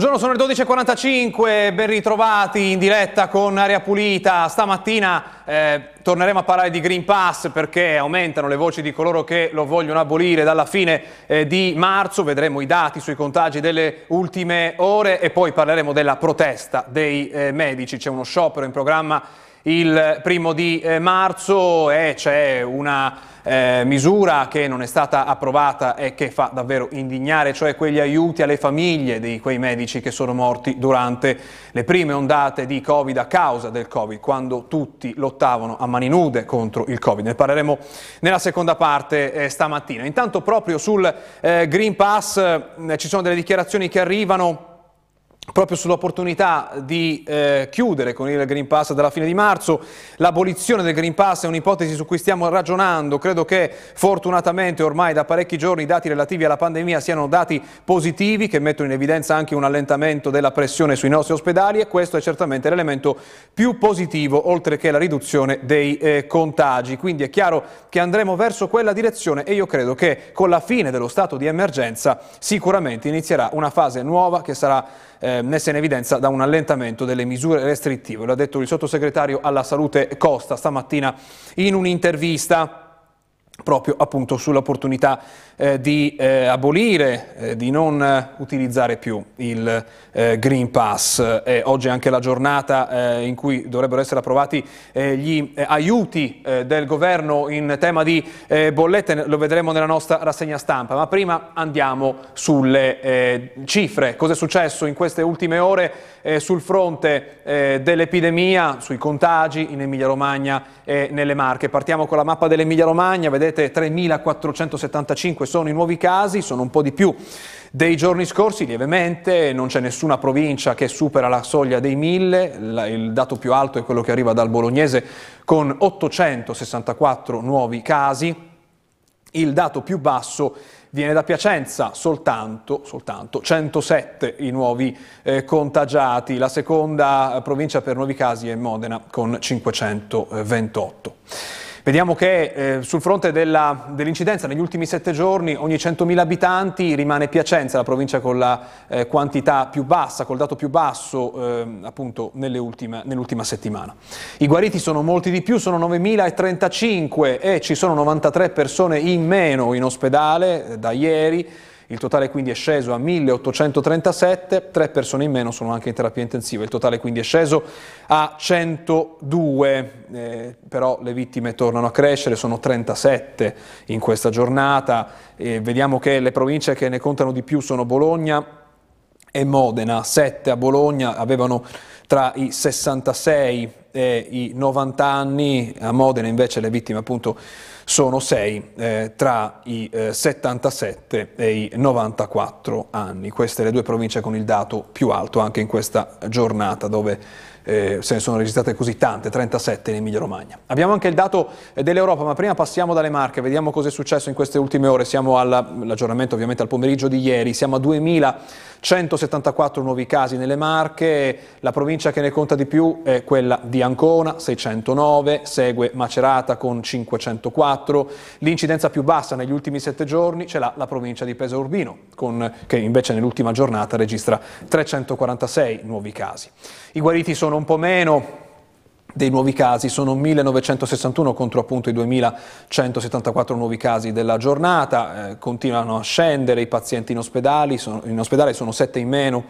Buongiorno, sono le 12.45, ben ritrovati in diretta con Aria Pulita. Stamattina eh, torneremo a parlare di Green Pass perché aumentano le voci di coloro che lo vogliono abolire dalla fine eh, di marzo, vedremo i dati sui contagi delle ultime ore e poi parleremo della protesta dei eh, medici. C'è uno sciopero in programma il primo di eh, marzo e c'è una eh, misura che non è stata approvata e che fa davvero indignare, cioè quegli aiuti alle famiglie di quei medici che sono morti durante le prime ondate di Covid a causa del Covid, quando tutti lottavano a mani nude contro il Covid. Ne parleremo nella seconda parte eh, stamattina. Intanto proprio sul eh, Green Pass eh, ci sono delle dichiarazioni che arrivano proprio sull'opportunità di eh, chiudere con il Green Pass dalla fine di marzo. L'abolizione del Green Pass è un'ipotesi su cui stiamo ragionando. Credo che fortunatamente ormai da parecchi giorni i dati relativi alla pandemia siano dati positivi che mettono in evidenza anche un allentamento della pressione sui nostri ospedali e questo è certamente l'elemento più positivo oltre che la riduzione dei eh, contagi. Quindi è chiaro che andremo verso quella direzione e io credo che con la fine dello stato di emergenza sicuramente inizierà una fase nuova che sarà eh, messa in evidenza da un allentamento delle misure restrittive. Lo ha detto il sottosegretario alla salute Costa stamattina in un'intervista proprio appunto sull'opportunità eh, di eh, abolire, eh, di non eh, utilizzare più il eh, Green Pass. oggi è anche la giornata eh, in cui dovrebbero essere approvati gli aiuti del governo in tema di bollette, lo vedremo nella nostra rassegna stampa, ma prima andiamo sulle cifre. Cosa è successo in queste ultime ore sul fronte dell'epidemia, sui contagi in Emilia Romagna e nelle Marche? Partiamo con la mappa dell'Emilia Romagna, vedete 3.475 sono i nuovi casi, sono un po' di più dei giorni scorsi, lievemente, non c'è nessuna provincia che supera la soglia dei 1000, il dato più alto è quello che arriva dal Bolognese con 864 nuovi casi, il dato più basso viene da Piacenza, soltanto, soltanto 107 i nuovi eh, contagiati, la seconda provincia per nuovi casi è Modena con 528. Vediamo che eh, sul fronte dell'incidenza negli ultimi sette giorni ogni 100.000 abitanti rimane Piacenza, la provincia con la eh, quantità più bassa, col dato più basso eh, appunto nell'ultima nell settimana. I guariti sono molti di più, sono 9.035 e ci sono 93 persone in meno in ospedale eh, da ieri. Il totale quindi è sceso a 1837, tre persone in meno sono anche in terapia intensiva, il totale quindi è sceso a 102, eh, però le vittime tornano a crescere, sono 37 in questa giornata, eh, vediamo che le province che ne contano di più sono Bologna e Modena, 7 a Bologna avevano tra i 66 e i 90 anni, a Modena invece le vittime appunto sono 6 eh, tra i eh, 77 e i 94 anni. Queste le due province con il dato più alto anche in questa giornata dove eh, se ne sono registrate così tante, 37 in Emilia Romagna. Abbiamo anche il dato eh, dell'Europa, ma prima passiamo dalle Marche, vediamo cosa è successo in queste ultime ore. Siamo all'aggiornamento ovviamente al pomeriggio di ieri, siamo a 2000 174 nuovi casi nelle Marche, la provincia che ne conta di più è quella di Ancona, 609, segue Macerata con 504, l'incidenza più bassa negli ultimi sette giorni ce l'ha la provincia di Pesaro Urbino, con, che invece nell'ultima giornata registra 346 nuovi casi. I guariti sono un po' meno, dei nuovi casi, sono 1961 contro appunto i 2174 nuovi casi della giornata, eh, continuano a scendere i pazienti in, ospedali, sono, in ospedale, sono 7 in meno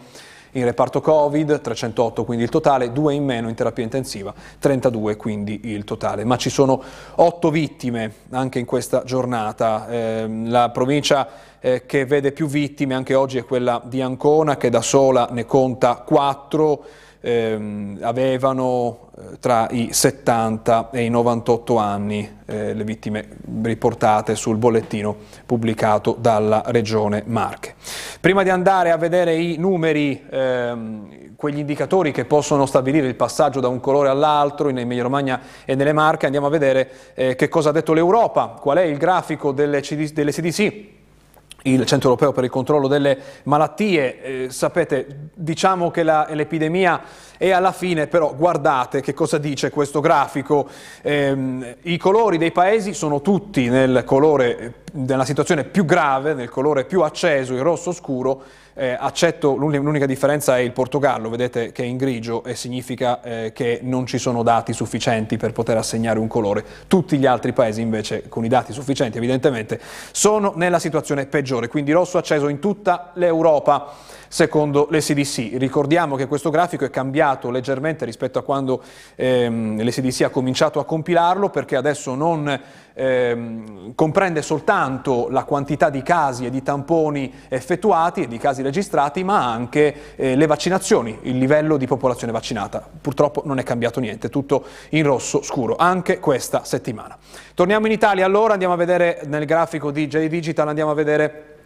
in reparto Covid, 308 quindi il totale, 2 in meno in terapia intensiva, 32 quindi il totale. Ma ci sono 8 vittime anche in questa giornata. Eh, la provincia eh, che vede più vittime anche oggi è quella di Ancona che da sola ne conta 4 ehm, avevano eh, tra i 70 e i 98 anni eh, le vittime riportate sul bollettino pubblicato dalla Regione Marche. Prima di andare a vedere i numeri, ehm, quegli indicatori che possono stabilire il passaggio da un colore all'altro in Emilia Romagna e nelle Marche, andiamo a vedere eh, che cosa ha detto l'Europa, qual è il grafico delle, CD, delle CDC il Centro Europeo per il Controllo delle Malattie. Eh, sapete, diciamo che la, l'epidemia è alla fine, però guardate che cosa dice questo grafico. Eh, I colori dei paesi sono tutti nel colore, nella situazione più grave, nel colore più acceso, il rosso scuro, eh, accetto, l'unica differenza è il Portogallo, vedete che è in grigio e significa eh, che non ci sono dati sufficienti per poter assegnare un colore. Tutti gli altri paesi invece con i dati sufficienti evidentemente sono nella situazione peggiore, quindi rosso acceso in tutta l'Europa secondo l'ECDC. Ricordiamo che questo grafico è cambiato leggermente rispetto a quando ehm, l'ECDC ha cominciato a compilarlo perché adesso non ehm, comprende soltanto la quantità di casi e di tamponi effettuati e di casi registrati, ma anche eh, le vaccinazioni, il livello di popolazione vaccinata. Purtroppo non è cambiato niente, tutto in rosso scuro, anche questa settimana. Torniamo in Italia allora, andiamo a vedere nel grafico di J Digital, andiamo a vedere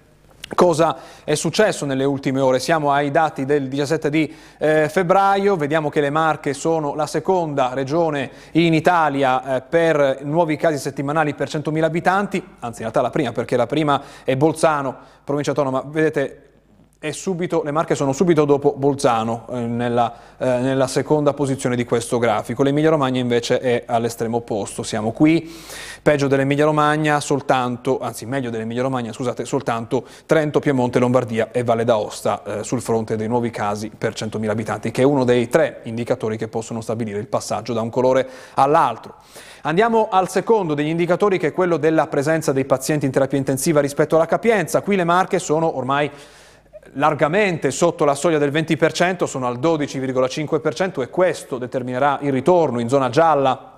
Cosa è successo nelle ultime ore? Siamo ai dati del 17 di eh, febbraio, vediamo che le Marche sono la seconda regione in Italia eh, per nuovi casi settimanali per 100.000 abitanti, anzi in realtà la prima perché la prima è Bolzano, provincia autonoma, vedete Subito, le Marche sono subito dopo Bolzano eh, nella, eh, nella, seconda posizione di questo grafico. L'Emilia Romagna invece è all'estremo opposto. Siamo qui, peggio dell'Emilia Romagna, soltanto, anzi meglio dell'Emilia Romagna, scusate, soltanto Trento, Piemonte, Lombardia e Valle d'Aosta eh, sul fronte dei nuovi casi per 100.000 abitanti, che è uno dei tre indicatori che possono stabilire il passaggio da un colore all'altro. Andiamo al secondo degli indicatori che è quello della presenza dei pazienti in terapia intensiva rispetto alla capienza. Qui le Marche sono ormai largamente sotto la soglia del 20%, sono al 12,5% e questo determinerà il ritorno in zona gialla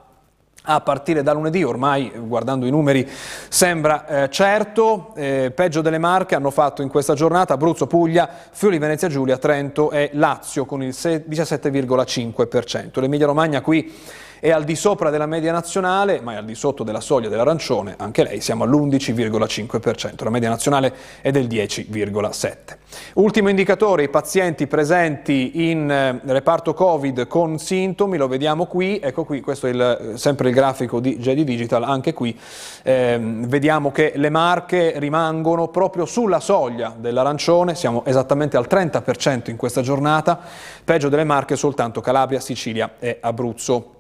a partire da lunedì, ormai guardando i numeri sembra eh, certo, eh, peggio delle marche hanno fatto in questa giornata Abruzzo, Puglia, Friuli, Venezia Giulia, Trento e Lazio con il 17,5%. L'Emilia Romagna qui è al di sopra della media nazionale, ma è al di sotto della soglia dell'arancione, anche lei siamo all'11,5%, la media nazionale è del 10,7%. Ultimo indicatore, i pazienti presenti in eh, reparto Covid con sintomi, lo vediamo qui, ecco qui, questo è il, sempre il grafico di JD Digital, anche qui eh, vediamo che le marche rimangono proprio sulla soglia dell'arancione, siamo esattamente al 30% in questa giornata, peggio delle marche soltanto Calabria, Sicilia e Abruzzo.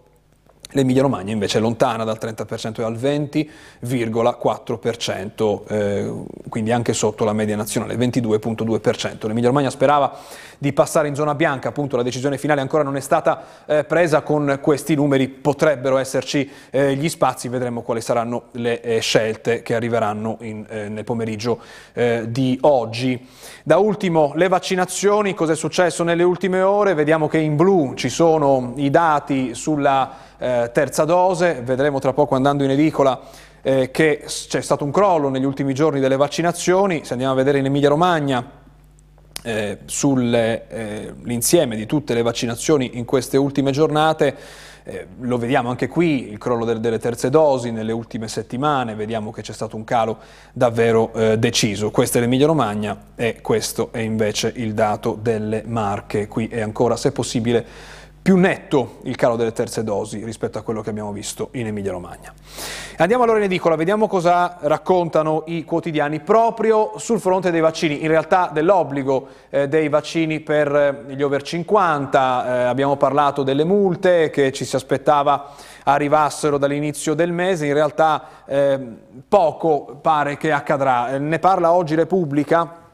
L'Emilia Romagna invece è lontana dal 30% e al 20,4%, eh, quindi anche sotto la media nazionale, 22,2%. L'Emilia Romagna sperava di passare in zona bianca, appunto la decisione finale ancora non è stata eh, presa, con questi numeri potrebbero esserci eh, gli spazi, vedremo quali saranno le eh, scelte che arriveranno in, eh, nel pomeriggio eh, di oggi. Da ultimo le vaccinazioni, cosa è successo nelle ultime ore? Vediamo che in blu ci sono i dati sulla eh, terza dose, vedremo tra poco andando in edicola eh, che c'è stato un crollo negli ultimi giorni delle vaccinazioni, se andiamo a vedere in Emilia Romagna eh, sull'insieme eh, di tutte le vaccinazioni in queste ultime giornate, eh, lo vediamo anche qui, il crollo delle, delle terze dosi nelle ultime settimane, vediamo che c'è stato un calo davvero eh, deciso. Questa è l'Emilia Romagna e questo è invece il dato delle Marche. Qui è ancora, se possibile, più netto il calo delle terze dosi rispetto a quello che abbiamo visto in Emilia Romagna. Andiamo allora in edicola, vediamo cosa raccontano i quotidiani proprio sul fronte dei vaccini, in realtà dell'obbligo eh, dei vaccini per eh, gli over 50, eh, abbiamo parlato delle multe che ci si aspettava arrivassero dall'inizio del mese, in realtà eh, poco pare che accadrà. Eh, ne parla oggi Repubblica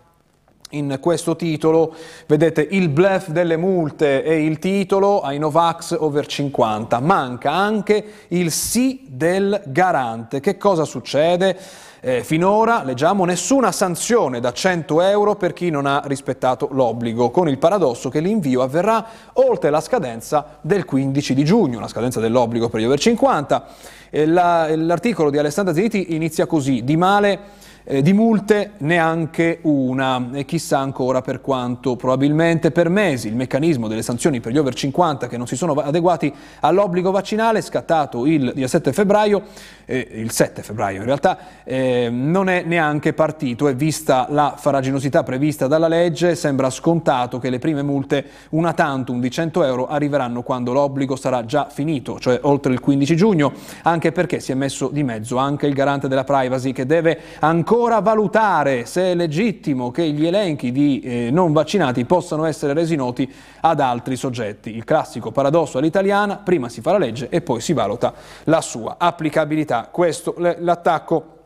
in questo titolo vedete il bluff delle multe e il titolo ai Novax over 50. Manca anche il sì del garante. Che cosa succede? Eh, finora, leggiamo, nessuna sanzione da 100 euro per chi non ha rispettato l'obbligo, con il paradosso che l'invio avverrà oltre la scadenza del 15 di giugno, la scadenza dell'obbligo per gli over 50. Eh, l'articolo di Alessandra Ziti inizia così, di male eh, di multe neanche una. E chissà ancora per quanto, probabilmente per mesi. Il meccanismo delle sanzioni per gli over 50 che non si sono adeguati all'obbligo vaccinale scattato il 17 febbraio, eh, il 7 febbraio in realtà, eh, non è neanche partito. E vista la faraginosità prevista dalla legge. Sembra scontato che le prime multe una tantum di 100 euro arriveranno quando l'obbligo sarà già finito, cioè oltre il 15 giugno, anche perché si è messo di mezzo anche il garante della privacy che deve ancora ancora valutare se è legittimo che gli elenchi di eh, non vaccinati possano essere resi noti ad altri soggetti. Il classico paradosso all'italiana, prima si fa la legge e poi si valuta la sua applicabilità. Questo l'attacco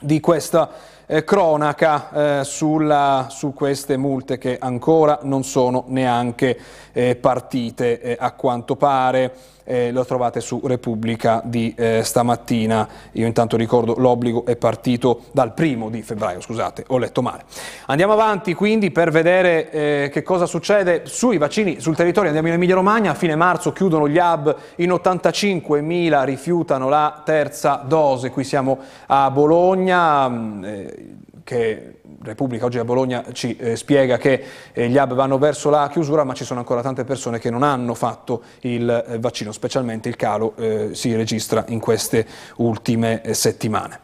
di questa eh, cronaca eh, sulla, su queste multe che ancora non sono neanche eh, partite eh, a quanto pare eh, lo trovate su Repubblica di eh, stamattina. Io intanto ricordo l'obbligo è partito dal primo di febbraio, scusate, ho letto male. Andiamo avanti quindi per vedere eh, che cosa succede sui vaccini sul territorio. Andiamo in Emilia Romagna, a fine marzo chiudono gli hub, in 85.000 rifiutano la terza dose, qui siamo a Bologna. Eh, che Repubblica oggi a Bologna ci eh, spiega che eh, gli hub vanno verso la chiusura, ma ci sono ancora tante persone che non hanno fatto il eh, vaccino, specialmente il calo eh, si registra in queste ultime eh, settimane.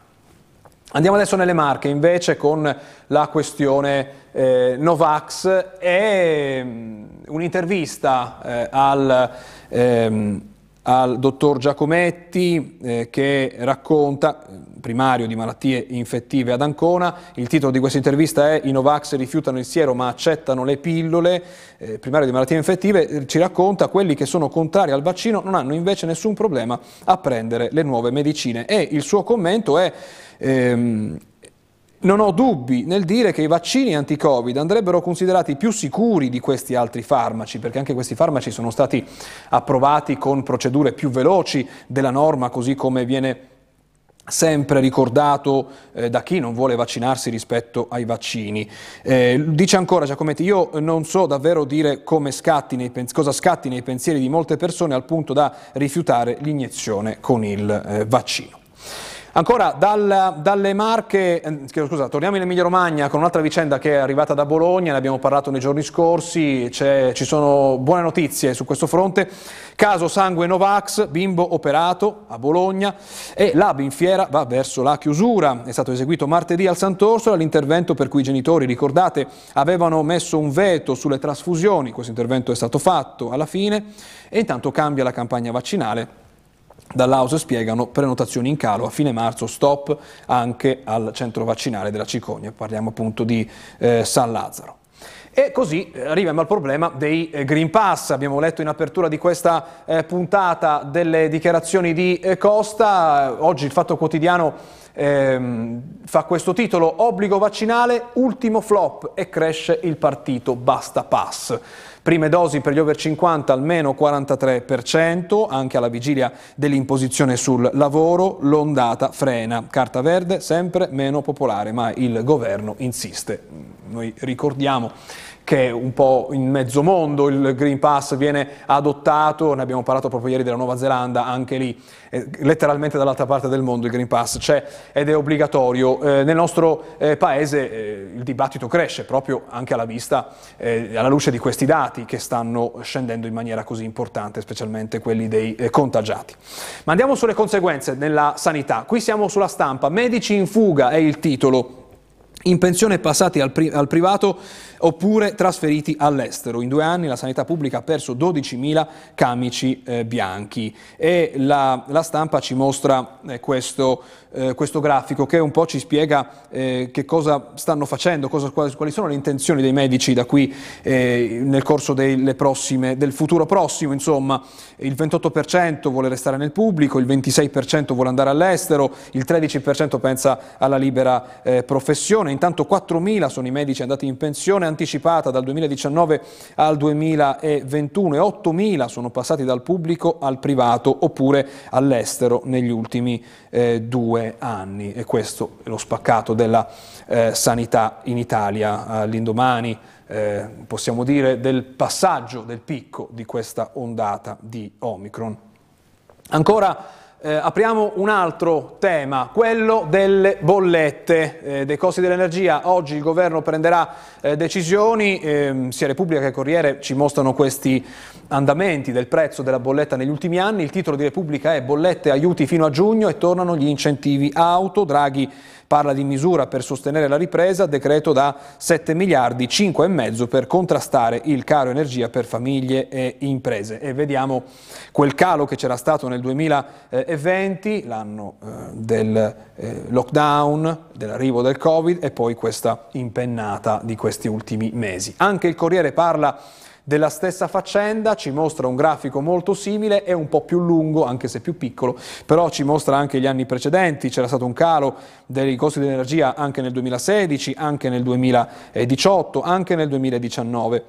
Andiamo adesso nelle Marche invece con la questione eh, Novax e mm, un'intervista al ehm, al dottor Giacometti eh, che racconta, primario di malattie infettive ad Ancona, il titolo di questa intervista è I Novax rifiutano il siero ma accettano le pillole, eh, primario di malattie infettive, ci racconta quelli che sono contrari al vaccino non hanno invece nessun problema a prendere le nuove medicine e il suo commento è... Ehm, non ho dubbi nel dire che i vaccini anti-Covid andrebbero considerati più sicuri di questi altri farmaci, perché anche questi farmaci sono stati approvati con procedure più veloci della norma, così come viene sempre ricordato eh, da chi non vuole vaccinarsi rispetto ai vaccini. Eh, dice ancora Giacometti, io non so davvero dire scatti cosa scatti nei pensieri di molte persone al punto da rifiutare l'iniezione con il eh, vaccino. Ancora dal, dalle Marche, eh, scusa, torniamo in Emilia Romagna con un'altra vicenda che è arrivata da Bologna, ne abbiamo parlato nei giorni scorsi, ci sono buone notizie su questo fronte. Caso sangue Novax, bimbo operato a Bologna e l'AB in fiera va verso la chiusura. È stato eseguito martedì al Sant'Orsola l'intervento per cui i genitori, ricordate, avevano messo un veto sulle trasfusioni. Questo intervento è stato fatto alla fine e intanto cambia la campagna vaccinale Dall'House spiegano prenotazioni in calo a fine marzo, stop anche al centro vaccinale della Cicogna, parliamo appunto di eh, San Lazzaro. E così eh, arriviamo al problema dei eh, Green Pass. Abbiamo letto in apertura di questa eh, puntata delle dichiarazioni di eh, Costa. Oggi il Fatto Quotidiano ehm, fa questo titolo, obbligo vaccinale, ultimo flop e cresce il partito Basta Pass. Prime dosi per gli over 50 almeno 43%, anche alla vigilia dell'imposizione sul lavoro, l'ondata frena. Carta verde sempre meno popolare, ma il governo insiste. Noi ricordiamo che un po' in mezzo mondo il Green Pass viene adottato, ne abbiamo parlato proprio ieri della Nuova Zelanda, anche lì eh, letteralmente dall'altra parte del mondo il Green Pass c'è ed è obbligatorio. Eh, nel nostro eh, paese eh, il dibattito cresce proprio anche alla vista, eh, alla luce di questi dati che stanno scendendo in maniera così importante, specialmente quelli dei contagiati. Ma andiamo sulle conseguenze nella sanità. Qui siamo sulla stampa, medici in fuga è il titolo in pensione passati al, pri al, privato oppure trasferiti all'estero. In due anni la sanità pubblica ha perso 12.000 camici eh, bianchi e la, la, stampa ci mostra eh, questo, eh, questo, grafico che un po' ci spiega eh, che cosa stanno facendo, cosa, quali, sono le intenzioni dei medici da qui eh, nel corso prossime, del futuro prossimo. Insomma, il 28% vuole restare nel pubblico, il 26% vuole andare all'estero, il 13% pensa alla libera eh, professione intanto 4.000 sono i medici andati in pensione anticipata dal 2019 al 2021 e 8.000 sono passati dal pubblico al privato oppure all'estero negli ultimi eh, due anni e questo è lo spaccato della eh, sanità in Italia all'indomani eh, possiamo dire del passaggio del picco di questa ondata di Omicron. Ancora eh, apriamo un altro tema, quello delle bollette, eh, dei costi dell'energia. Oggi il governo prenderà eh, decisioni, ehm, sia Repubblica che Corriere ci mostrano questi andamenti del prezzo della bolletta negli ultimi anni. Il titolo di Repubblica è bollette aiuti fino a giugno e tornano gli incentivi auto. Draghi parla di misura per sostenere la ripresa, decreto da 7 miliardi, 5 e mezzo per contrastare il caro energia per famiglie e imprese. E vediamo quel calo che c'era stato nel 2020, l'anno eh, del eh, lockdown, dell'arrivo del Covid e poi questa impennata di questi ultimi mesi. Anche il Corriere parla della stessa faccenda, ci mostra un grafico molto simile, è un po' più lungo, anche se più piccolo, però ci mostra anche gli anni precedenti, c'era stato un calo dei costi dell'energia anche nel 2016, anche nel 2018, anche nel 2019.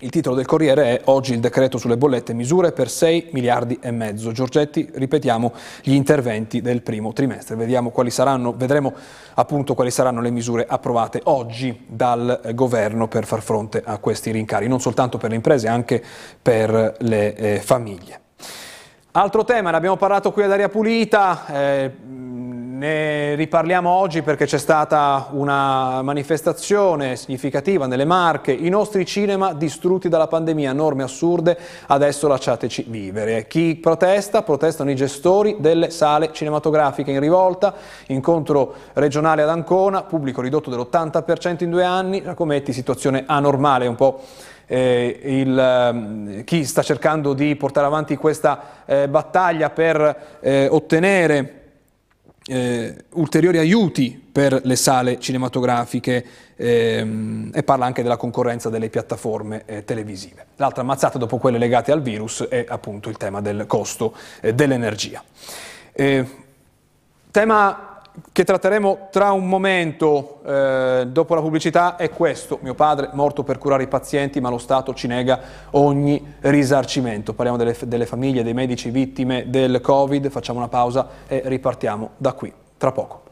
Il titolo del Corriere è Oggi il decreto sulle bollette, misure per 6 miliardi e mezzo. Giorgetti, ripetiamo gli interventi del primo trimestre. Quali saranno, vedremo appunto quali saranno le misure approvate oggi dal governo per far fronte a questi rincari, non soltanto per le imprese, anche per le eh, famiglie. Altro tema, ne abbiamo parlato qui ad Aria Pulita, eh, ne riparliamo oggi perché c'è stata una manifestazione significativa nelle Marche, i nostri cinema distrutti dalla pandemia, norme assurde, adesso lasciateci vivere. Chi protesta? Protestano i gestori delle sale cinematografiche in rivolta, incontro regionale ad Ancona, pubblico ridotto dell'80% in due anni, Giacometti, situazione anormale, un po' eh, il, eh, chi sta cercando di portare avanti questa eh, battaglia per eh, ottenere eh, ulteriori aiuti per le sale cinematografiche ehm, e parla anche della concorrenza delle piattaforme eh, televisive. L'altra mazzata dopo quelle legate al virus è appunto il tema del costo eh, dell'energia. tema che tratteremo tra un momento eh, dopo la pubblicità è questo. Mio padre morto per curare i pazienti ma lo Stato ci nega ogni risarcimento. Parliamo delle, delle famiglie, dei medici vittime del Covid, facciamo una pausa e ripartiamo da qui, tra poco.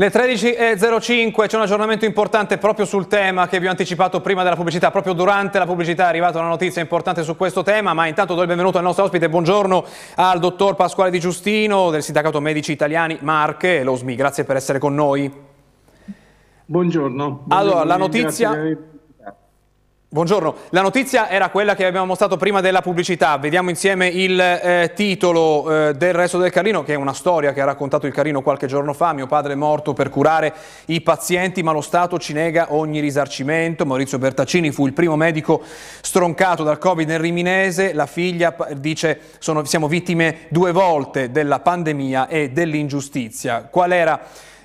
Le 13.05 c'è un aggiornamento importante proprio sul tema che vi ho anticipato prima della pubblicità, proprio durante la pubblicità è arrivata una notizia importante su questo tema, ma intanto do il benvenuto al nostro ospite, buongiorno al dottor Pasquale Di Giustino del Sindacato Medici Italiani Marche, lo SMI, grazie per essere con noi. Buongiorno. Allora, la notizia... Buongiorno, la notizia era quella che abbiamo mostrato prima della pubblicità, vediamo insieme il eh, titolo eh, del Resto del Carlino, che è una storia che ha raccontato il Carlino qualche giorno fa, mio padre è morto per curare i pazienti ma lo Stato ci nega ogni risarcimento, Maurizio Bertaccini fu il primo medico stroncato dal Covid nel Riminese, la figlia dice sono, siamo vittime due volte della pandemia e dell'ingiustizia. Qual era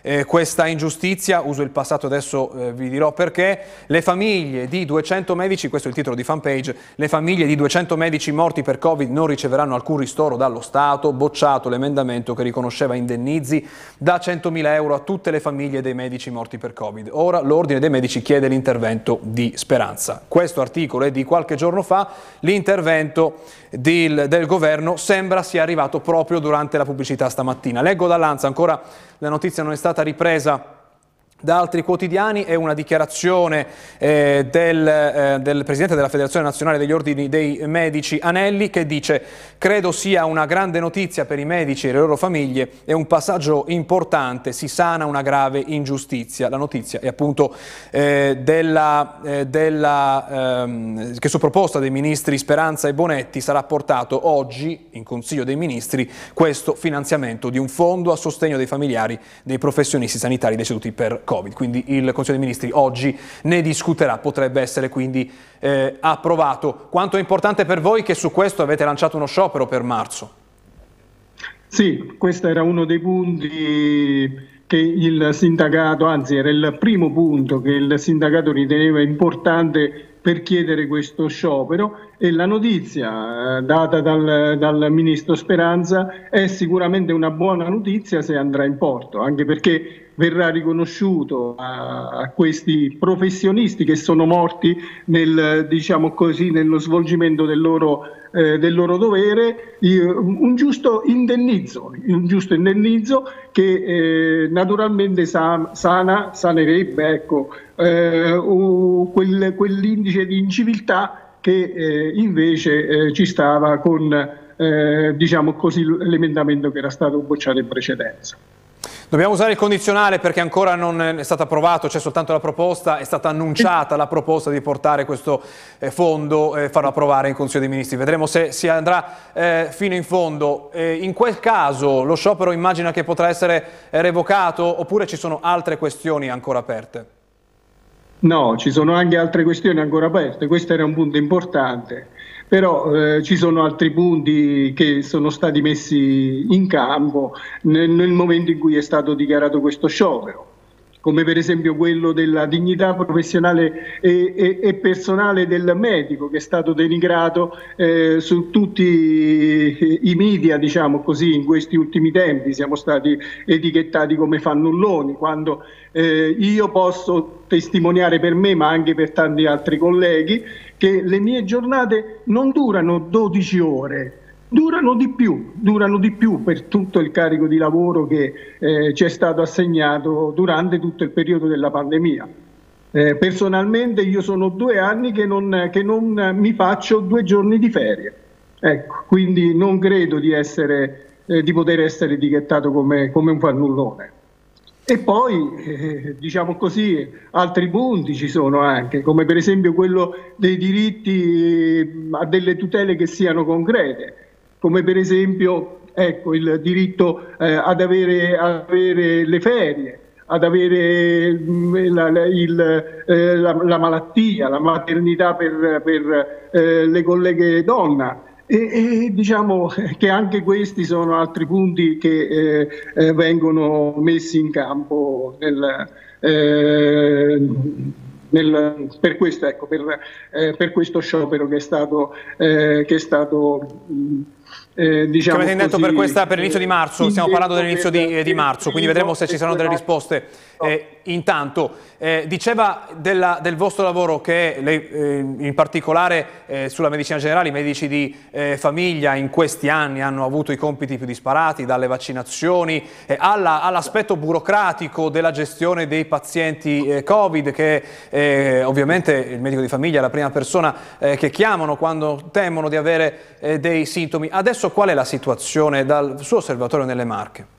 eh, questa ingiustizia, uso il passato adesso eh, vi dirò perché, le famiglie di 200 medici, questo è il titolo di fanpage, le famiglie di 200 medici morti per Covid non riceveranno alcun ristoro dallo Stato, bocciato l'emendamento che riconosceva indennizi da 100.000 euro a tutte le famiglie dei medici morti per Covid. Ora l'Ordine dei Medici chiede l'intervento di Speranza. Questo articolo è di qualche giorno fa, l'intervento del, del governo sembra sia arrivato proprio durante la pubblicità stamattina. Leggo dall'Anza, ancora la notizia non è stata ripresa da altri quotidiani è una dichiarazione eh, del, eh, del, Presidente della Federazione Nazionale degli Ordini dei Medici Anelli che dice credo sia una grande notizia per i medici e le loro famiglie è un passaggio importante, si sana una grave ingiustizia. La notizia è appunto eh, della, eh, della, ehm, che su proposta dei ministri Speranza e Bonetti sarà portato oggi in Consiglio dei Ministri questo finanziamento di un fondo a sostegno dei familiari dei professionisti sanitari deceduti per Covid, quindi il Consiglio dei Ministri oggi ne discuterà, potrebbe essere quindi eh, approvato. Quanto è importante per voi che su questo avete lanciato uno sciopero per marzo? Sì, questo era uno dei punti che il sindacato, anzi era il primo punto che il sindacato riteneva importante per chiedere questo sciopero e la notizia eh, data dal, dal, ministro Speranza è sicuramente una buona notizia se andrà in porto, anche perché verrà riconosciuto a, a questi professionisti che sono morti nel, diciamo così, nello svolgimento del loro eh, del loro dovere un giusto indennizzo, un giusto indennizzo che eh, naturalmente sa, sana, sanerebbe ecco, eh, quel, quell'indice di inciviltà che eh, invece eh, ci stava con eh, diciamo così, l'emendamento che era stato bocciato in precedenza. Dobbiamo usare il condizionale perché ancora non è stato approvato, c'è soltanto la proposta, è stata annunciata la proposta di portare questo eh, fondo e farlo approvare in Consiglio dei Ministri. Vedremo se si andrà eh, fino in fondo. Eh, in quel caso lo sciopero immagina che potrà essere revocato oppure ci sono altre questioni ancora aperte? No, ci sono anche altre questioni ancora aperte, questo era un punto importante però eh, ci sono altri punti che sono stati messi in campo nel, nel momento in cui è stato dichiarato questo sciopero come per esempio quello della dignità professionale e, e, e personale del medico che è stato denigrato eh, su tutti i media, diciamo così, in questi ultimi tempi. Siamo stati etichettati come fannulloni, quando eh, io posso testimoniare per me, ma anche per tanti altri colleghi, che le mie giornate non durano 12 ore, durano di più, durano di più per tutto il carico di lavoro che eh, ci è stato assegnato durante tutto il periodo della pandemia. Eh, personalmente io sono due anni che non, che non, mi faccio due giorni di ferie, ecco, quindi non credo di, essere, eh, di poter essere etichettato come, come un fannullone. E poi, eh, diciamo così, altri punti ci sono anche, come per esempio quello dei diritti a delle tutele che siano concrete come per esempio ecco, il diritto eh, ad avere, avere, le ferie, ad avere mm, la, la, il, eh, la, la, malattia, la maternità per, per eh, le colleghe donna. E, e, diciamo che anche questi sono altri punti che eh, eh, vengono messi in campo nel, eh, nel, per, questo, ecco, per, per, questo, sciopero che è stato, che è stato mh, eh, diciamo avete detto per, questa, per l'inizio di marzo, stiamo parlando dell'inizio di, di, marzo, quindi vedremo se ci saranno delle risposte. Eh, intanto, eh, diceva della, del vostro lavoro che lei, eh, in particolare eh, sulla medicina generale, i medici di eh, famiglia in questi anni hanno avuto i compiti più disparati, dalle vaccinazioni all'aspetto burocratico della gestione dei pazienti Covid, che ovviamente il medico di famiglia è la prima persona che chiamano quando temono di avere dei sintomi. Adesso qual è la situazione dal suo osservatorio nelle Marche?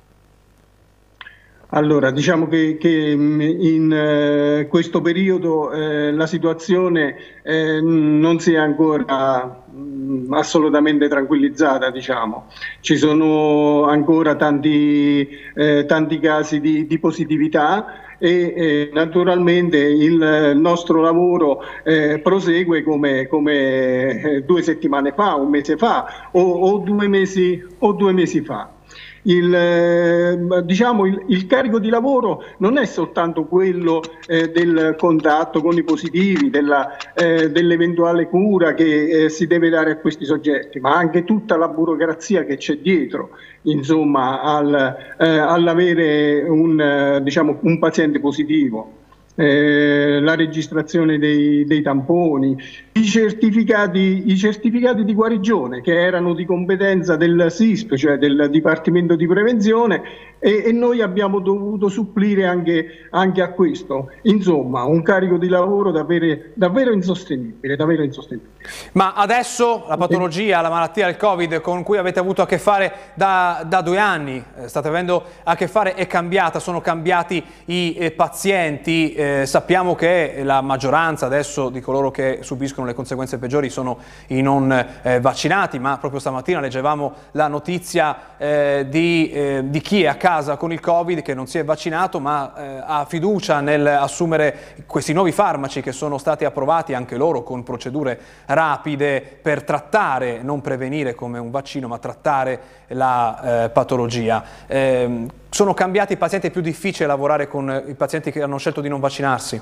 Allora, diciamo che, che mm, in eh, questo periodo eh, la situazione eh, non si è ancora mh, mm, assolutamente tranquillizzata, diciamo. Ci sono ancora tanti, eh, tanti casi di, di positività e eh, naturalmente il nostro lavoro eh, prosegue come, come eh, due settimane fa, un mese fa o, o, due, mesi, o due mesi fa il, eh, diciamo, il, il, carico di lavoro non è soltanto quello eh, del contatto con i positivi, eh, dell'eventuale cura che eh, si deve dare a questi soggetti, ma anche tutta la burocrazia che c'è dietro insomma, al, all'avere un, diciamo, un paziente positivo eh, la registrazione dei, dei tamponi, i certificati, i certificati, di guarigione che erano di competenza del SISP, cioè del Dipartimento di Prevenzione, e, e noi abbiamo dovuto supplire anche, anche, a questo. Insomma, un carico di lavoro davvero, davvero, insostenibile, davvero insostenibile. Ma adesso la patologia, la malattia del Covid con cui avete avuto a che fare da, da due anni, eh, state avendo a che fare, è cambiata, sono cambiati i eh, pazienti, eh, sappiamo che la maggioranza adesso di coloro che subiscono le conseguenze peggiori sono i non eh, vaccinati, ma proprio stamattina leggevamo la notizia eh, di, eh, di chi è a casa con il Covid, che non si è vaccinato, ma eh, ha fiducia nell'assumere questi nuovi farmaci che sono stati approvati anche loro con procedure rapide per trattare, non prevenire come un vaccino, ma trattare la eh, patologia. Eh, sono cambiati i pazienti, è più difficile lavorare con i pazienti che hanno scelto di non vaccinarsi?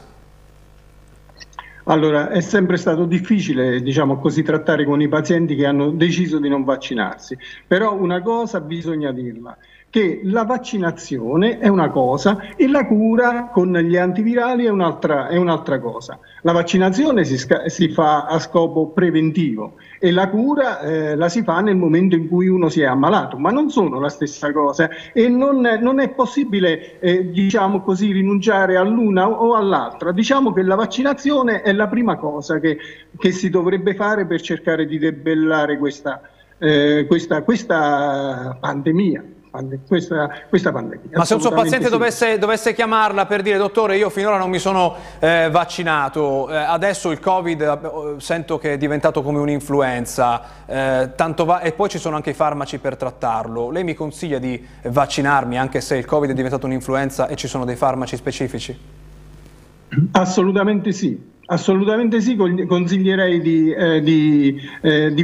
Allora, è sempre stato difficile, diciamo così, trattare con i pazienti che hanno deciso di non vaccinarsi, però una cosa bisogna dirla, che la vaccinazione è una cosa e la cura con gli antivirali è un'altra, è un'altra cosa. La vaccinazione si, si, fa a scopo preventivo e la cura eh, la si fa nel momento in cui uno si è ammalato, ma non sono la stessa cosa e non, non è possibile eh, diciamo così, rinunciare all'una o all'altra. Diciamo che la vaccinazione è la prima cosa che, che si dovrebbe fare per cercare di debellare questa, eh, questa, questa pandemia questa, questa pandemia. Ma se un suo paziente sì. dovesse, dovesse, chiamarla per dire dottore io finora non mi sono eh, vaccinato, eh, adesso il Covid eh, sento che è diventato come un'influenza eh, e poi ci sono anche i farmaci per trattarlo, lei mi consiglia di vaccinarmi anche se il Covid è diventato un'influenza e ci sono dei farmaci specifici? Assolutamente sì. Assolutamente sì, consiglierei di, eh, di, eh, di,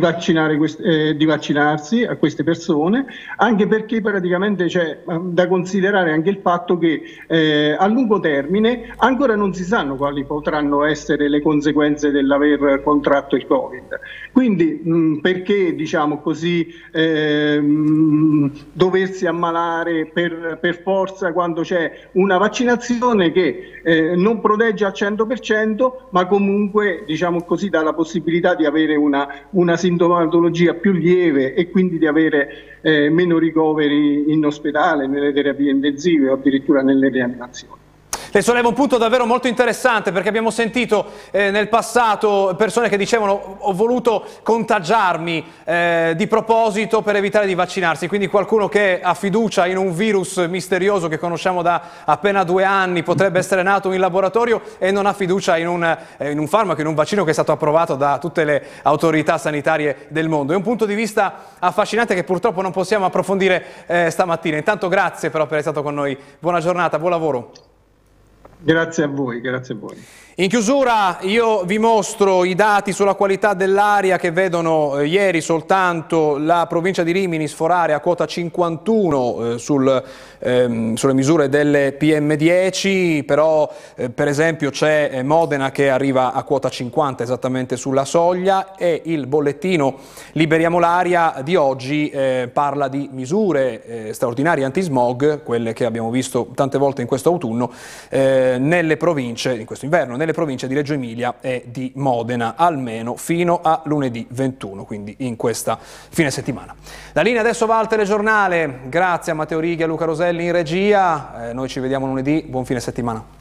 eh, di, vaccinarsi a queste persone, anche perché praticamente c'è da considerare anche il fatto che eh, a lungo termine ancora non si sanno quali potranno essere le conseguenze dell'aver contratto il Covid. Quindi mh, perché diciamo così ehm, doversi ammalare per, per, forza quando c'è una vaccinazione che eh, non protegge al 100%, ma comunque diciamo così, dà la possibilità di avere una, una sintomatologia più lieve e quindi di avere eh, meno ricoveri in ospedale, nelle terapie intensive o addirittura nelle rianimazioni. Le solleva un punto davvero molto interessante perché abbiamo sentito eh, nel passato persone che dicevano ho voluto contagiarmi eh, di proposito per evitare di vaccinarsi, quindi qualcuno che ha fiducia in un virus misterioso che conosciamo da appena due anni, potrebbe essere nato in laboratorio e non ha fiducia in un, eh, in un farmaco, in un vaccino che è stato approvato da tutte le autorità sanitarie del mondo. È un punto di vista affascinante che purtroppo non possiamo approfondire eh, stamattina. Intanto grazie per essere stato con noi, buona giornata, buon lavoro. Grazie a voi, grazie a voi. In chiusura io vi mostro i dati sulla qualità dell'aria che vedono eh, ieri soltanto la provincia di Rimini sforare a quota 51 eh, sul, ehm, sulle misure delle PM10, però eh, per esempio c'è eh, Modena che arriva a quota 50 esattamente sulla soglia e il bollettino Liberiamo l'aria di oggi eh, parla di misure eh, straordinarie anti-smog, quelle che abbiamo visto tante volte in questo autunno, nelle province, in questo inverno, nelle province di Reggio Emilia e di Modena, almeno fino a lunedì 21, quindi in questa fine settimana. La linea adesso va al telegiornale, grazie a Matteo Righi e a Luca Roselli in regia, eh, noi ci vediamo lunedì, buon fine settimana.